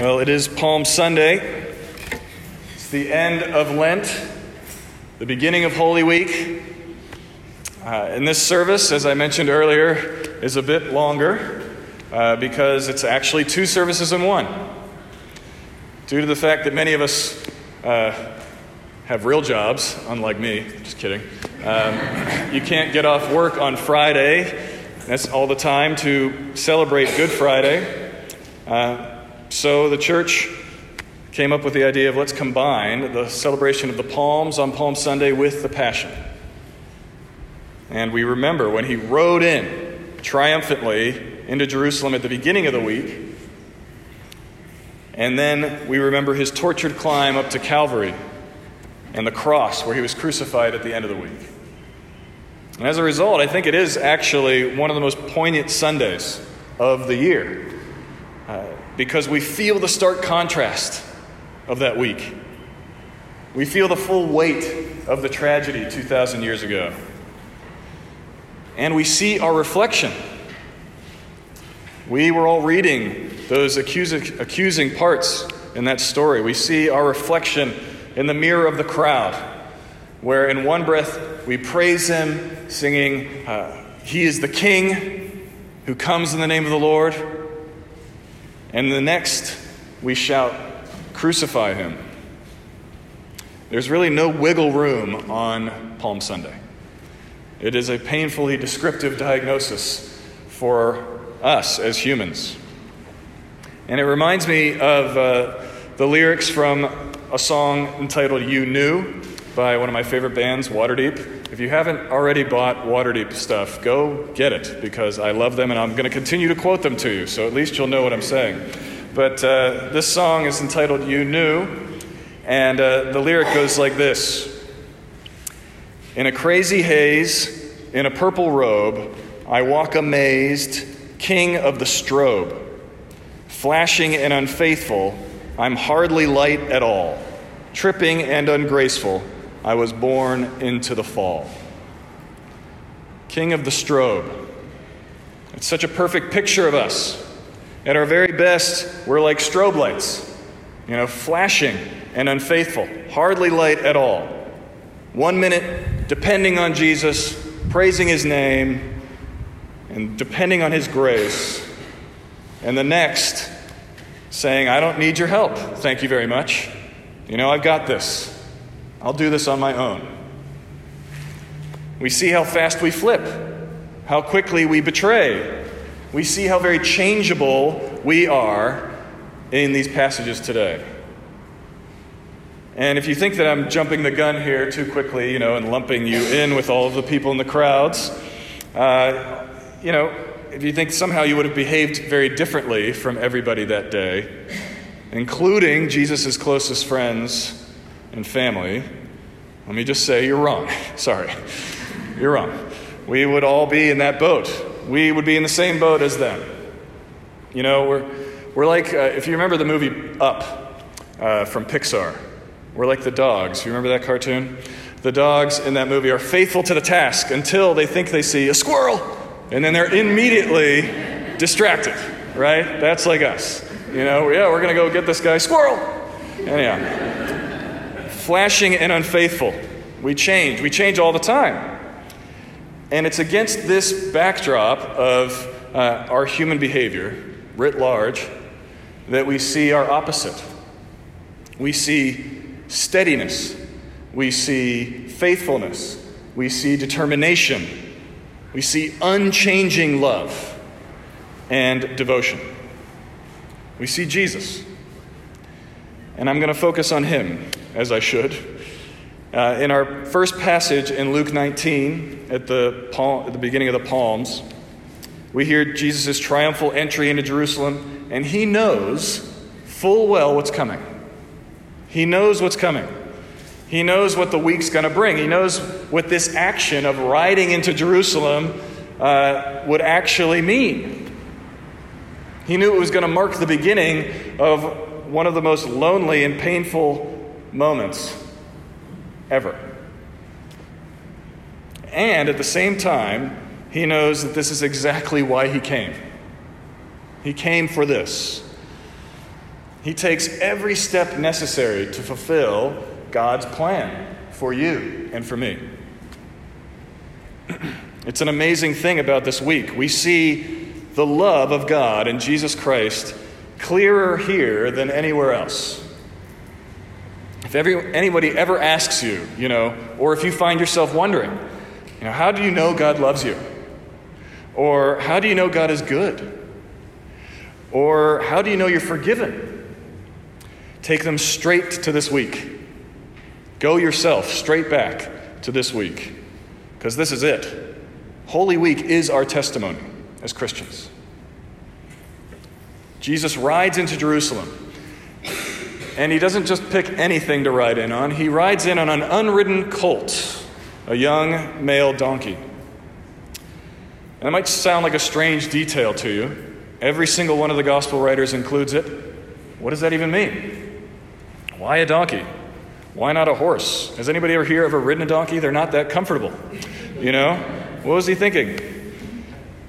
Well, it is Palm Sunday. It's the end of Lent, the beginning of Holy Week. Uh, and this service, as I mentioned earlier, is a bit longer uh, because it's actually two services in one. Due to the fact that many of us uh, have real jobs, unlike me, just kidding. Um, you can't get off work on Friday. That's all the time to celebrate Good Friday. So the church came up with the idea of let's combine the celebration of the Palms on Palm Sunday with the Passion. And we remember when he rode in triumphantly into Jerusalem at the beginning of the week. And then we remember his tortured climb up to Calvary and the cross where he was crucified at the end of the week. And as a result, I think it is actually one of the most poignant Sundays of the year uh, because we feel the stark contrast of that week. We feel the full weight of the tragedy 2,000 years ago. And we see our reflection. We were all reading those accusing, accusing parts in that story. We see our reflection in the mirror of the crowd, where in one breath we praise Him, singing, uh, He is the King who comes in the name of the Lord. And the next, we shout, Crucify him. There's really no wiggle room on Palm Sunday. It is a painfully descriptive diagnosis for us as humans. And it reminds me of uh, the lyrics from a song entitled You Knew by one of my favorite bands, Waterdeep. If you haven't already bought Waterdeep stuff, go get it because I love them and I'm going to continue to quote them to you, so at least you'll know what I'm saying. But uh, this song is entitled You Knew, and uh, the lyric goes like this In a crazy haze, in a purple robe, I walk amazed, king of the strobe. Flashing and unfaithful, I'm hardly light at all. Tripping and ungraceful, I was born into the fall. King of the strobe. It's such a perfect picture of us. At our very best, we're like strobe lights, you know, flashing and unfaithful, hardly light at all. One minute, depending on Jesus, praising his name, and depending on his grace. And the next, saying, I don't need your help. Thank you very much. You know, I've got this. I'll do this on my own. We see how fast we flip, how quickly we betray. We see how very changeable we are in these passages today. And if you think that I'm jumping the gun here too quickly, you know, and lumping you in with all of the people in the crowds, uh, you know, if you think somehow you would have behaved very differently from everybody that day, including Jesus' closest friends and family, let me just say you're wrong. Sorry. You're wrong. We would all be in that boat. We would be in the same boat as them. You know, we're, we're like, uh, if you remember the movie Up uh, from Pixar, we're like the dogs. You remember that cartoon? The dogs in that movie are faithful to the task until they think they see a squirrel, and then they're immediately distracted, right? That's like us. You know, yeah, we're going to go get this guy, squirrel. Anyhow, flashing and unfaithful. We change. We change all the time. And it's against this backdrop of uh, our human behavior, writ large, that we see our opposite. We see steadiness, we see faithfulness, we see determination, we see unchanging love and devotion. We see Jesus. And I'm going to focus on him, as I should. Uh, in our first passage in Luke 19, at the, palm, at the beginning of the Palms, we hear Jesus' triumphal entry into Jerusalem, and he knows full well what's coming. He knows what's coming. He knows what the week's going to bring. He knows what this action of riding into Jerusalem uh, would actually mean. He knew it was going to mark the beginning of one of the most lonely and painful moments ever. And at the same time, he knows that this is exactly why he came. He came for this. He takes every step necessary to fulfill God's plan for you and for me. It's an amazing thing about this week. We see the love of God in Jesus Christ clearer here than anywhere else. If every, anybody ever asks you, you know, or if you find yourself wondering, you know, how do you know God loves you? Or how do you know God is good? Or how do you know you're forgiven? Take them straight to this week. Go yourself straight back to this week, because this is it. Holy Week is our testimony as Christians. Jesus rides into Jerusalem, and he doesn't just pick anything to ride in on, he rides in on an unridden colt, a young male donkey. And it might sound like a strange detail to you. Every single one of the gospel writers includes it. What does that even mean? Why a donkey? Why not a horse? Has anybody ever here ever ridden a donkey? They're not that comfortable, you know? What was he thinking?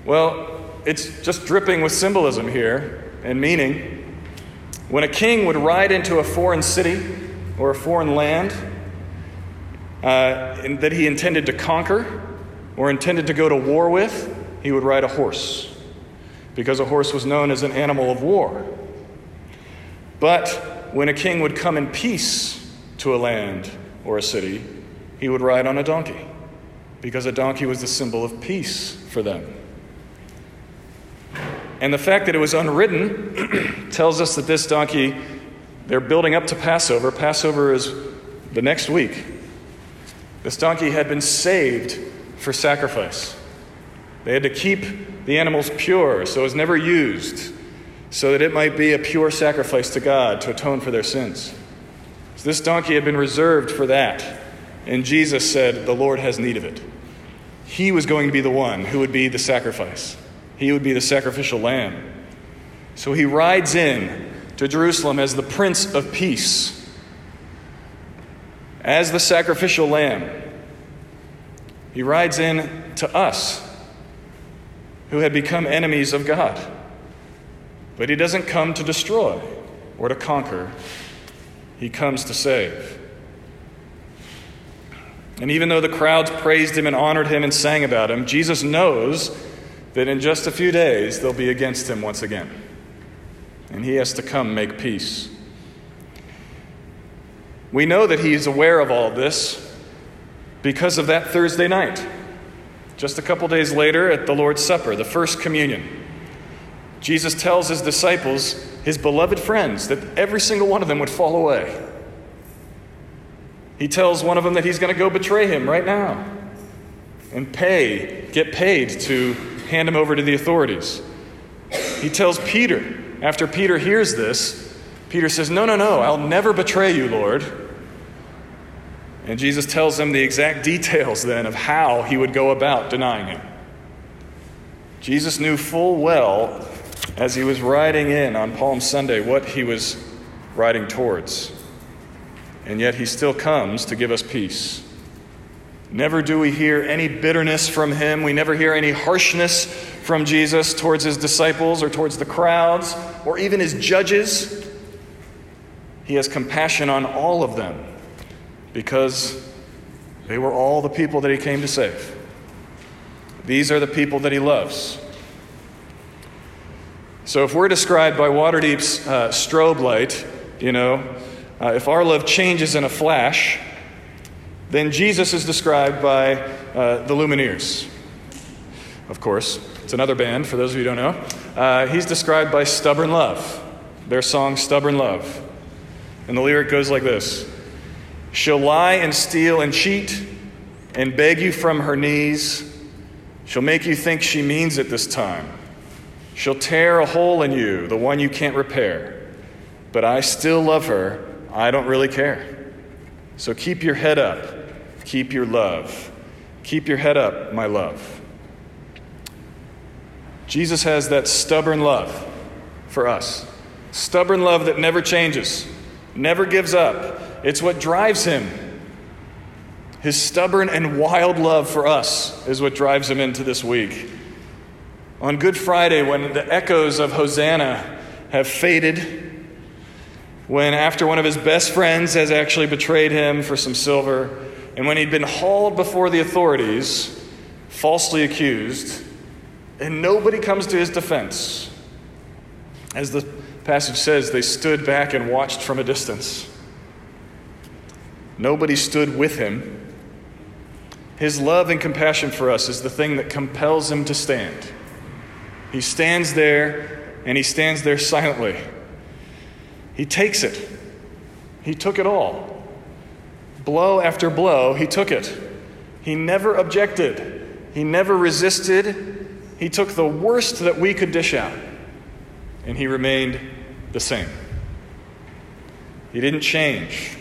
Well, it's just dripping with symbolism here and meaning. When a king would ride into a foreign city or a foreign land uh, that he intended to conquer or intended to go to war with, he would ride a horse because a horse was known as an animal of war. But when a king would come in peace to a land or a city, he would ride on a donkey because a donkey was the symbol of peace for them. And the fact that it was unridden tells us that this donkey, they're building up to Passover. Passover is the next week. This donkey had been saved for sacrifice. They had to keep the animals pure, so it was never used, so that it might be a pure sacrifice to God to atone for their sins. So this donkey had been reserved for that. And Jesus said, The Lord has need of it. He was going to be the one who would be the sacrifice, he would be the sacrificial lamb. So he rides in to Jerusalem as the Prince of Peace, as the sacrificial lamb. He rides in to us who had become enemies of God. But he doesn't come to destroy or to conquer, he comes to save. And even though the crowds praised him and honored him and sang about him, Jesus knows that in just a few days they'll be against him once again. And he has to come make peace. We know that he is aware of all this because of that Thursday night. Just a couple days later at the Lord's Supper, the first communion, Jesus tells his disciples, his beloved friends, that every single one of them would fall away. He tells one of them that he's going to go betray him right now and pay, get paid to hand him over to the authorities. He tells Peter, after Peter hears this, Peter says, No, no, no, I'll never betray you, Lord. And Jesus tells him the exact details then of how he would go about denying him. Jesus knew full well as he was riding in on Palm Sunday what he was riding towards and yet he still comes to give us peace. Never do we hear any bitterness from him. We never hear any harshness from Jesus towards his disciples or towards the crowds or even his judges. He has compassion on all of them because they were all the people that he came to save. These are the people that he loves. So if we're described by Waterdeep's uh, strobe light, you know, uh, if our love changes in a flash, then Jesus is described by uh, the Lumineers. Of course, it's another band, for those of you who don't know. Uh, he's described by Stubborn Love, their song Stubborn Love. And the lyric goes like this She'll lie and steal and cheat and beg you from her knees. She'll make you think she means it this time. She'll tear a hole in you, the one you can't repair. But I still love her I don't really care. So keep your head up. Keep your love. Keep your head up, my love. Jesus has that stubborn love for us. Stubborn love that never changes, never gives up. It's what drives him. His stubborn and wild love for us is what drives him into this week. On Good Friday, when the echoes of Hosanna have faded, when, after one of his best friends has actually betrayed him for some silver, and when he'd been hauled before the authorities, falsely accused, and nobody comes to his defense. As the passage says, they stood back and watched from a distance. Nobody stood with him. His love and compassion for us is the thing that compels him to stand. He stands there and he stands there silently. He takes it. He took it all. Blow after blow, he took it. He never objected. He never resisted. He took the worst that we could dish out, and he remained the same. He didn't change,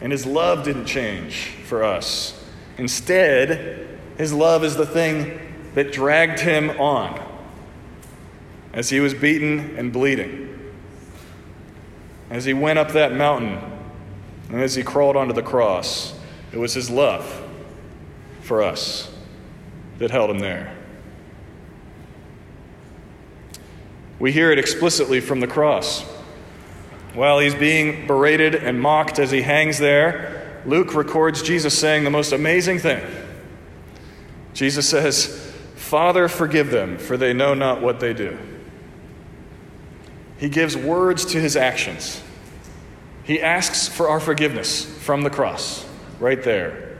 and his love didn't change for us. Instead, his love is the thing that dragged him on as he was beaten and bleeding. As he went up that mountain and as he crawled onto the cross, it was his love for us that held him there. We hear it explicitly from the cross. While he's being berated and mocked as he hangs there, Luke records Jesus saying the most amazing thing. Jesus says, Father, forgive them, for they know not what they do. He gives words to his actions. He asks for our forgiveness from the cross, right there.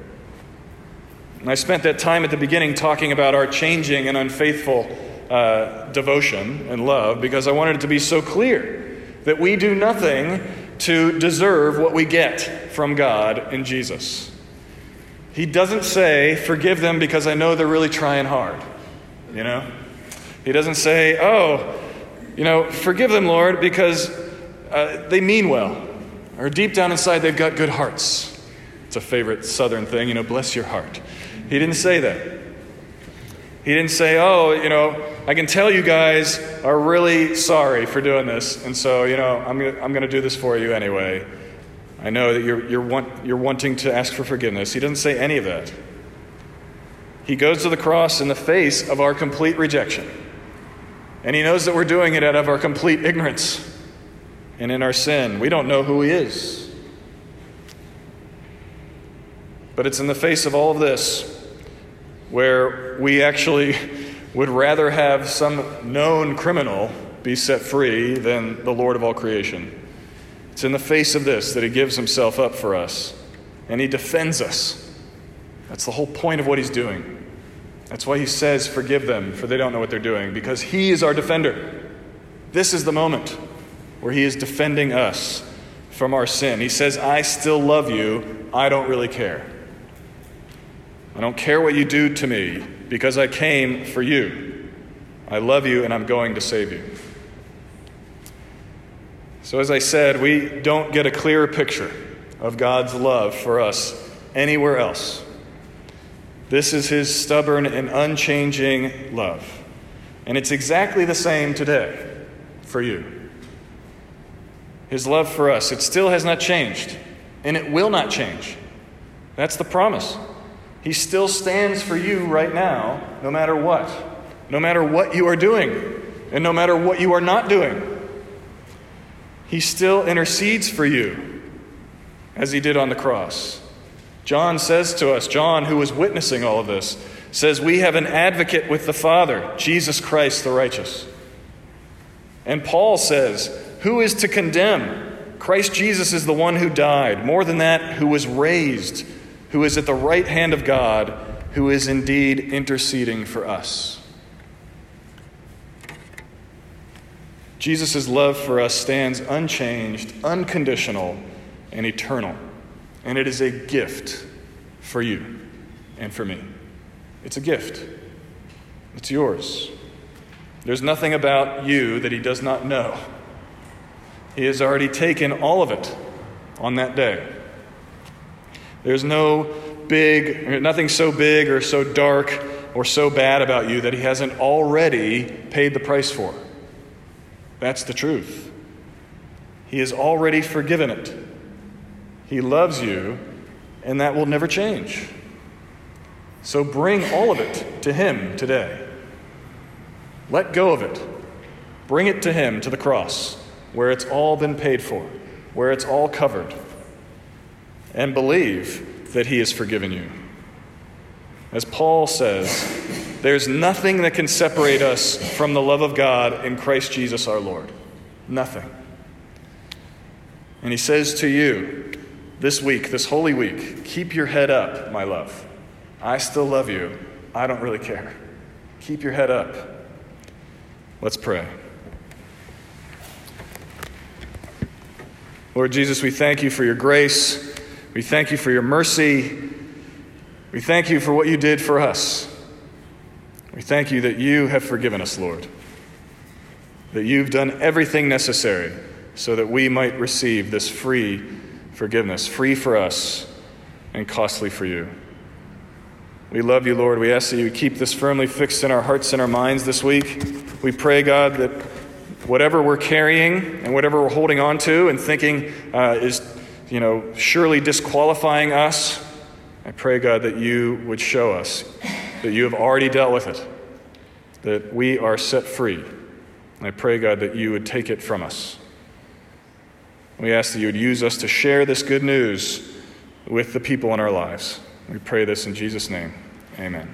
And I spent that time at the beginning talking about our changing and unfaithful uh, devotion and love because I wanted it to be so clear that we do nothing to deserve what we get from God in Jesus. He doesn't say, Forgive them because I know they're really trying hard. You know? He doesn't say, Oh, you know, forgive them, Lord, because uh, they mean well. Or deep down inside, they've got good hearts. It's a favorite southern thing, you know, bless your heart. He didn't say that. He didn't say, oh, you know, I can tell you guys are really sorry for doing this, and so, you know, I'm going I'm gonna do this for you anyway. I know that you're, you're, want, you're wanting to ask for forgiveness. He doesn't say any of that. He goes to the cross in the face of our complete rejection. And he knows that we're doing it out of our complete ignorance and in our sin. We don't know who he is. But it's in the face of all of this where we actually would rather have some known criminal be set free than the Lord of all creation. It's in the face of this that he gives himself up for us and he defends us. That's the whole point of what he's doing. That's why he says, Forgive them, for they don't know what they're doing, because he is our defender. This is the moment where he is defending us from our sin. He says, I still love you. I don't really care. I don't care what you do to me because I came for you. I love you and I'm going to save you. So, as I said, we don't get a clearer picture of God's love for us anywhere else. This is his stubborn and unchanging love. And it's exactly the same today for you. His love for us, it still has not changed, and it will not change. That's the promise. He still stands for you right now, no matter what, no matter what you are doing, and no matter what you are not doing. He still intercedes for you as he did on the cross. John says to us, John, who was witnessing all of this, says, We have an advocate with the Father, Jesus Christ the righteous. And Paul says, Who is to condemn? Christ Jesus is the one who died. More than that, who was raised, who is at the right hand of God, who is indeed interceding for us. Jesus' love for us stands unchanged, unconditional, and eternal. And it is a gift for you and for me. It's a gift, it's yours. There's nothing about you that He does not know. He has already taken all of it on that day. There's no big, nothing so big or so dark or so bad about you that He hasn't already paid the price for. That's the truth. He has already forgiven it. He loves you, and that will never change. So bring all of it to Him today. Let go of it. Bring it to Him, to the cross, where it's all been paid for. where it's all covered and believe that He has forgiven you. As Paul says, there's nothing that can separate us from the love of God in Christ Jesus our Lord. Nothing. And he says to you this week, this holy week, keep your head up, my love. I still love you. I don't really care. Keep your head up. Let's pray. Lord Jesus, we thank you for your grace. We thank you for your mercy. We thank you for what you did for us. We thank you that you have forgiven us, Lord. That you've done everything necessary so that we might receive this free forgiveness, free for us and costly for you. We love you, Lord. We ask that you keep this firmly fixed in our hearts and our minds this week. We pray, God, that whatever we're carrying and whatever we're holding on to and thinking uh, is, you know, surely disqualifying us, I pray, God, that you would show us that you have already dealt with it, that we are set free. I pray, God, that you would take it from us. We ask that you would use us to share this good news with the people in our lives. We pray this in Jesus' name. Amen.